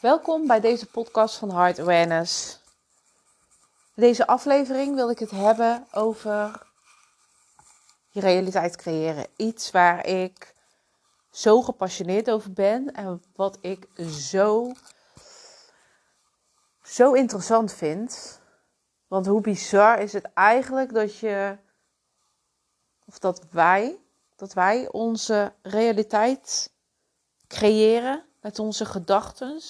Welkom bij deze podcast van Heart Awareness. In deze aflevering wil ik het hebben over je realiteit creëren. Iets waar ik zo gepassioneerd over ben en wat ik zo, zo interessant vind. Want hoe bizar is het eigenlijk dat je, of dat wij, dat wij onze realiteit creëren met onze gedachten,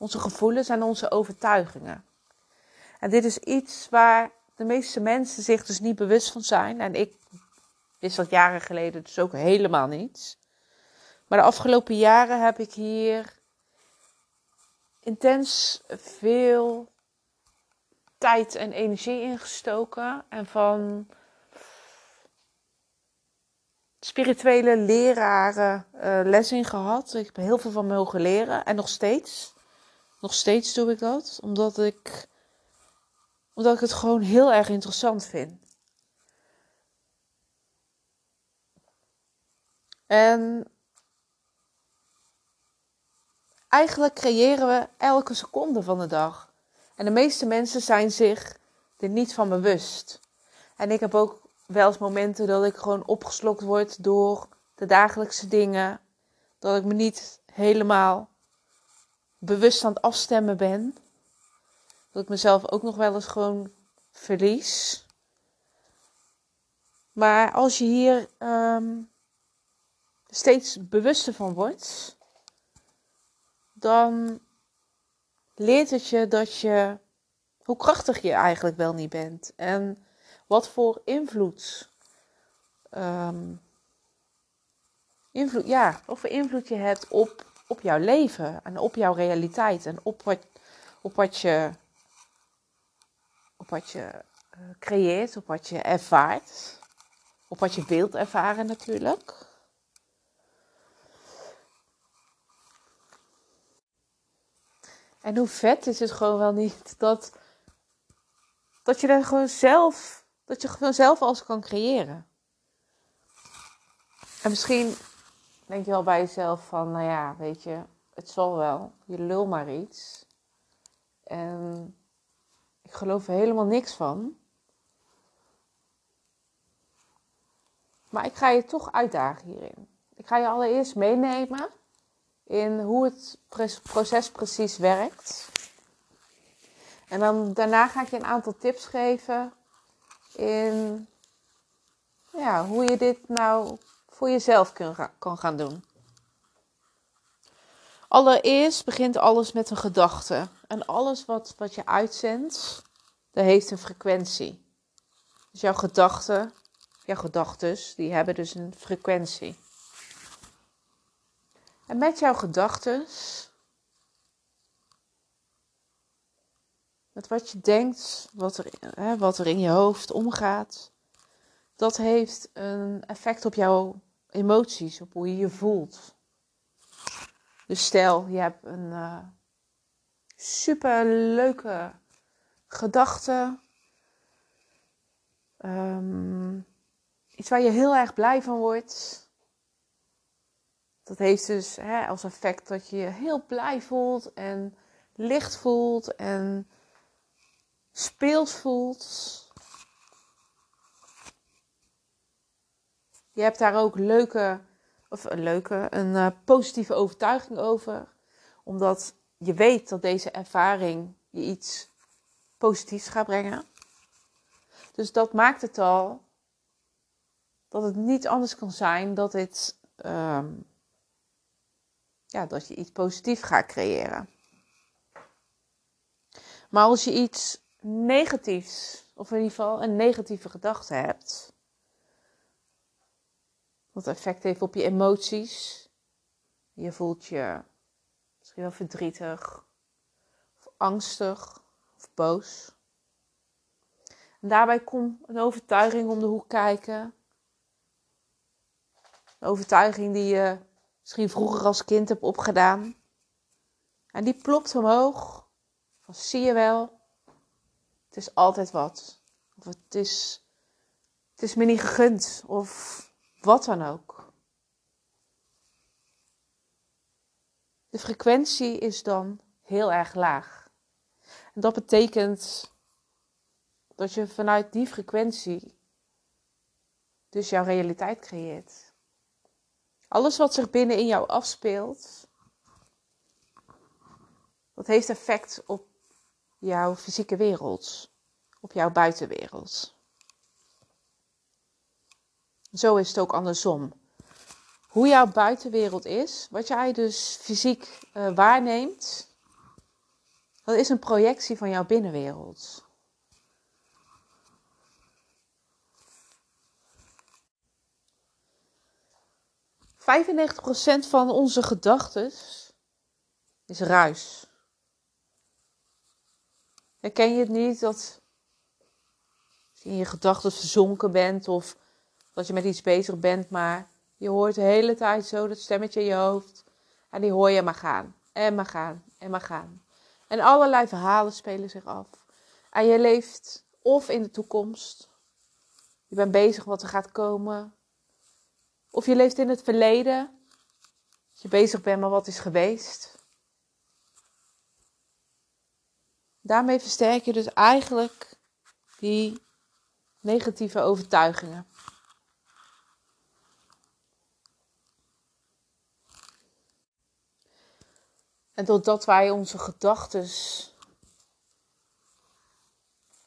onze gevoelens en onze overtuigingen. En dit is iets waar de meeste mensen zich dus niet bewust van zijn. En ik wist dat jaren geleden dus ook helemaal niet. Maar de afgelopen jaren heb ik hier intens veel tijd en energie ingestoken. En van spirituele leraren uh, les in gehad. Ik heb heel veel van mogen leren. En nog steeds. Nog steeds doe ik dat. Omdat ik, omdat ik het gewoon heel erg interessant vind. En eigenlijk creëren we elke seconde van de dag. En de meeste mensen zijn zich er niet van bewust. En ik heb ook wel eens momenten dat ik gewoon opgeslokt word door de dagelijkse dingen. Dat ik me niet helemaal bewust aan het afstemmen ben. Dat ik mezelf ook nog wel eens gewoon verlies. Maar als je hier um, steeds bewuster van wordt, dan leert het je dat je hoe krachtig je eigenlijk wel niet bent. En wat voor invloed, um, invloed, ja, wat voor invloed je hebt op, op jouw leven en op jouw realiteit en op wat, op wat je, op wat je uh, creëert, op wat je ervaart, op wat je wilt ervaren natuurlijk. En hoe vet is het gewoon wel niet dat, dat je er gewoon zelf dat je gewoon zelf alles kan creëren. En misschien denk je wel bij jezelf van, nou ja, weet je, het zal wel. Je lul maar iets. En ik geloof er helemaal niks van. Maar ik ga je toch uitdagen hierin. Ik ga je allereerst meenemen in hoe het proces precies werkt. En dan daarna ga ik je een aantal tips geven in ja, hoe je dit nou voor jezelf kan gaan doen. Allereerst begint alles met een gedachte. En alles wat, wat je uitzendt, dat heeft een frequentie. Dus jouw gedachten, jouw gedachtes, die hebben dus een frequentie. En met jouw gedachtes Met wat je denkt, wat er, hè, wat er in je hoofd omgaat. Dat heeft een effect op jouw emoties, op hoe je je voelt. Dus stel, je hebt een uh, super leuke gedachte. Um, iets waar je heel erg blij van wordt. Dat heeft dus hè, als effect dat je je heel blij voelt en licht voelt en speels voelt. Je hebt daar ook leuke, of een leuke, een uh, positieve overtuiging over. Omdat je weet dat deze ervaring je iets positiefs gaat brengen. Dus dat maakt het al dat het niet anders kan zijn dat het, um, ja, dat je iets positiefs gaat creëren. Maar als je iets negatiefs, of in ieder geval een negatieve gedachte hebt, wat effect heeft op je emoties. Je voelt je misschien wel verdrietig, of angstig, of boos. En daarbij komt een overtuiging om de hoek kijken. Een overtuiging die je misschien vroeger als kind hebt opgedaan. En die plopt omhoog. Van zie je wel, het is altijd wat. Of het is, het is me niet gegund. Of wat dan ook. de frequentie is dan heel erg laag. En dat betekent dat je vanuit die frequentie dus jouw realiteit creëert. Alles wat zich binnen in jou afspeelt, dat heeft effect op jouw fysieke wereld, op jouw buitenwereld. Zo is het ook andersom. Hoe jouw buitenwereld is, wat jij dus fysiek uh, waarneemt, dat is een projectie van jouw binnenwereld. ...95% van onze gedachten is ruis. Herken je het niet dat je in je gedachten verzonken bent of dat je met iets bezig bent, maar je hoort de hele tijd zo dat stemmetje in je hoofd en die hoor je maar gaan en maar gaan en maar gaan. En allerlei verhalen spelen zich af. En je leeft of in de toekomst, je bent bezig wat er gaat komen, of je leeft in het verleden, dat je bezig bent met wat is geweest. Daarmee versterk je dus eigenlijk die negatieve overtuigingen. En doordat wij onze gedachten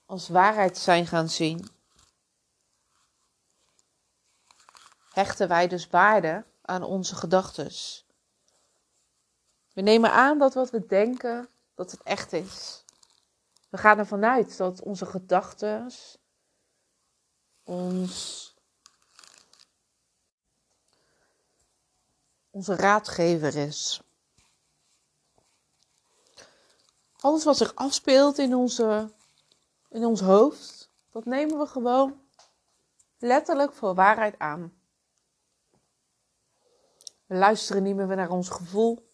als waarheid zijn gaan zien, hechten wij dus waarde aan onze gedachten. We nemen aan dat wat we denken, dat het echt is. We gaan ervan uit dat onze gedachten ons onze raadgever is. Alles wat zich afspeelt in, onze, in ons hoofd, dat nemen we gewoon letterlijk voor waarheid aan. We luisteren niet meer naar ons gevoel.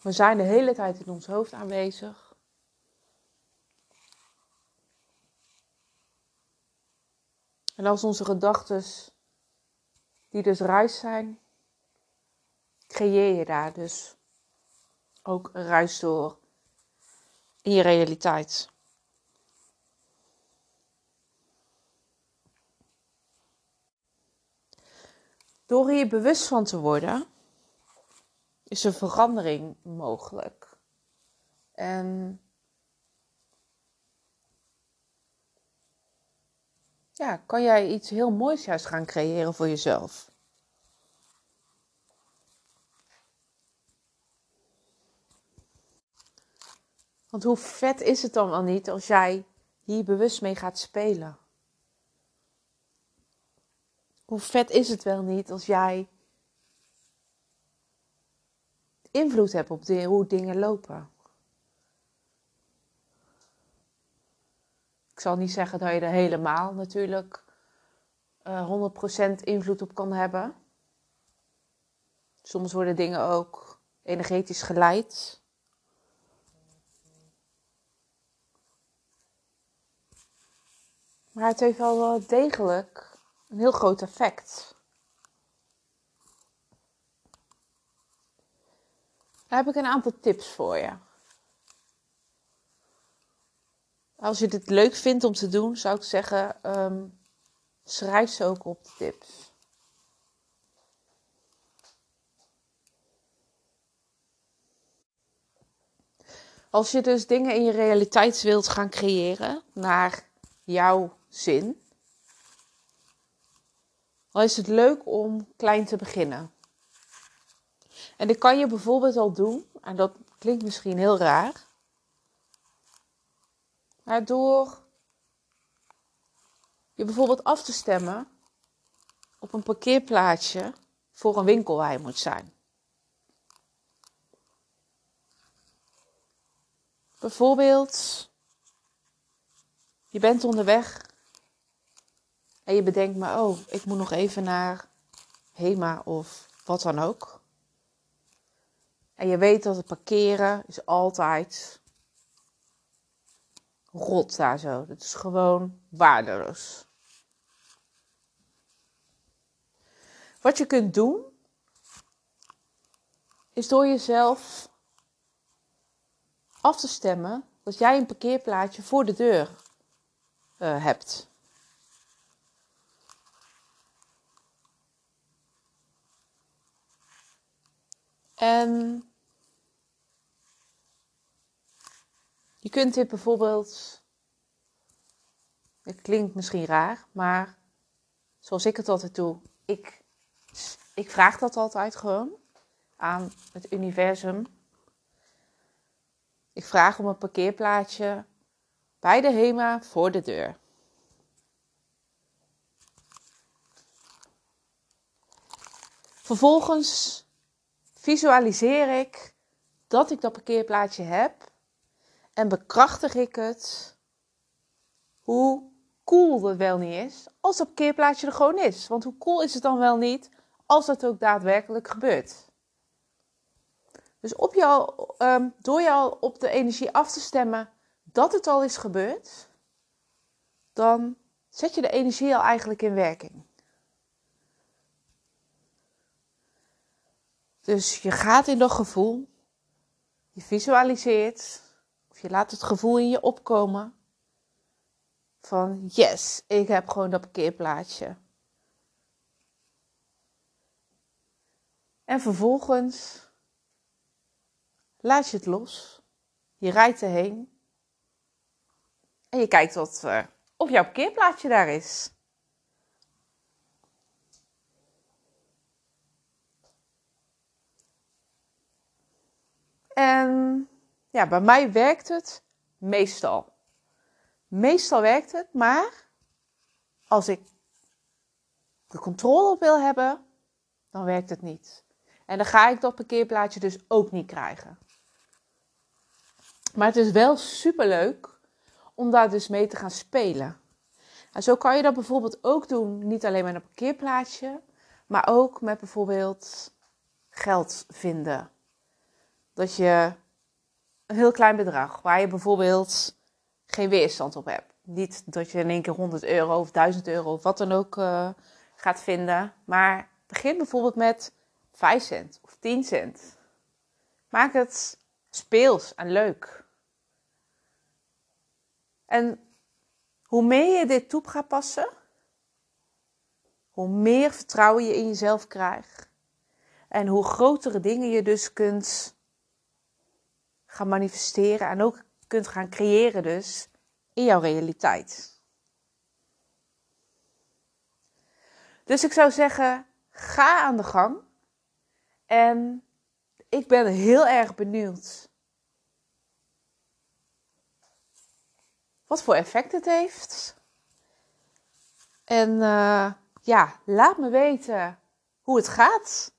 We zijn de hele tijd in ons hoofd aanwezig. En als onze gedachten, die dus ruis zijn, creëer je daar dus ook ruis door in je realiteit. Door hier bewust van te worden, is er verandering mogelijk. En ja, kan jij iets heel moois juist gaan creëren voor jezelf. Want hoe vet is het dan wel niet als jij hier bewust mee gaat spelen? Hoe vet is het wel niet als jij invloed hebt op hoe dingen lopen? Ik zal niet zeggen dat je er helemaal natuurlijk uh, eh, 100% invloed op kan hebben. Soms worden dingen ook energetisch geleid. Maar het heeft wel degelijk een heel groot effect. Daar heb ik een aantal tips voor je. Als je dit leuk vindt om te doen, zou ik zeggen: um, schrijf ze ook op de tips. Als je dus dingen in je realiteit wilt gaan creëren naar jouw zin, dan is het leuk om klein te beginnen. En dit kan je bijvoorbeeld al doen, en dat klinkt misschien heel raar, maar door je bijvoorbeeld af te stemmen op een parkeerplaatsje voor een winkel waar je moet zijn. Bijvoorbeeld, je bent onderweg en je bedenkt maar, oh, ik moet nog even naar Hema of wat dan ook. En je weet dat het parkeren is altijd rot daar zo. Het is gewoon waardeloos. Wat je kunt doen, is door jezelf af te stemmen dat jij een parkeerplaatje voor de deur uh, hebt. En je kunt dit bijvoorbeeld, het klinkt misschien raar, maar zoals ik het altijd doe, ik, ik vraag dat altijd gewoon aan het universum. Ik vraag om een parkeerplaatsje bij de HEMA voor de deur. Vervolgens visualiseer ik dat ik dat parkeerplaatsje heb en bekrachtig ik het hoe cool het wel niet is als dat parkeerplaatsje er gewoon is. Want hoe cool is het dan wel niet als dat ook daadwerkelijk gebeurt? Dus op jou, um, door jou op de energie af te stemmen dat het al is gebeurd, dan zet je de energie al eigenlijk in werking. Dus je gaat in dat gevoel, je visualiseert, of je laat het gevoel in je opkomen van yes, ik heb gewoon dat parkeerplaatsje. En vervolgens laat je het los. Je rijdt erheen. En je kijkt wat, uh, of jouw parkeerplaatsje daar is. En ja, bij mij werkt het meestal. Meestal werkt het, maar als ik de controle op wil hebben, dan werkt het niet. En dan ga ik dat parkeerplaatje dus ook niet krijgen. Maar het is wel super leuk om daar dus mee te gaan spelen. En zo kan je dat bijvoorbeeld ook doen, niet alleen met een parkeerplaatsje, maar ook met bijvoorbeeld geld vinden dat je een heel klein bedrag, waar je bijvoorbeeld geen weerstand op hebt. Niet dat je in één keer 100 euro of 1000 euro of wat dan ook uh, gaat vinden. Maar begin bijvoorbeeld met 5 cent of 10 cent. Maak het speels en leuk. En hoe meer je dit toe gaat passen, hoe meer vertrouwen je in jezelf krijgt. En hoe grotere dingen je dus kunt gaan manifesteren en ook kunt gaan creëren dus in jouw realiteit. Dus ik zou zeggen, ga aan de gang. En ik ben heel erg benieuwd wat voor effect het heeft. En uh, ja, laat me weten hoe het gaat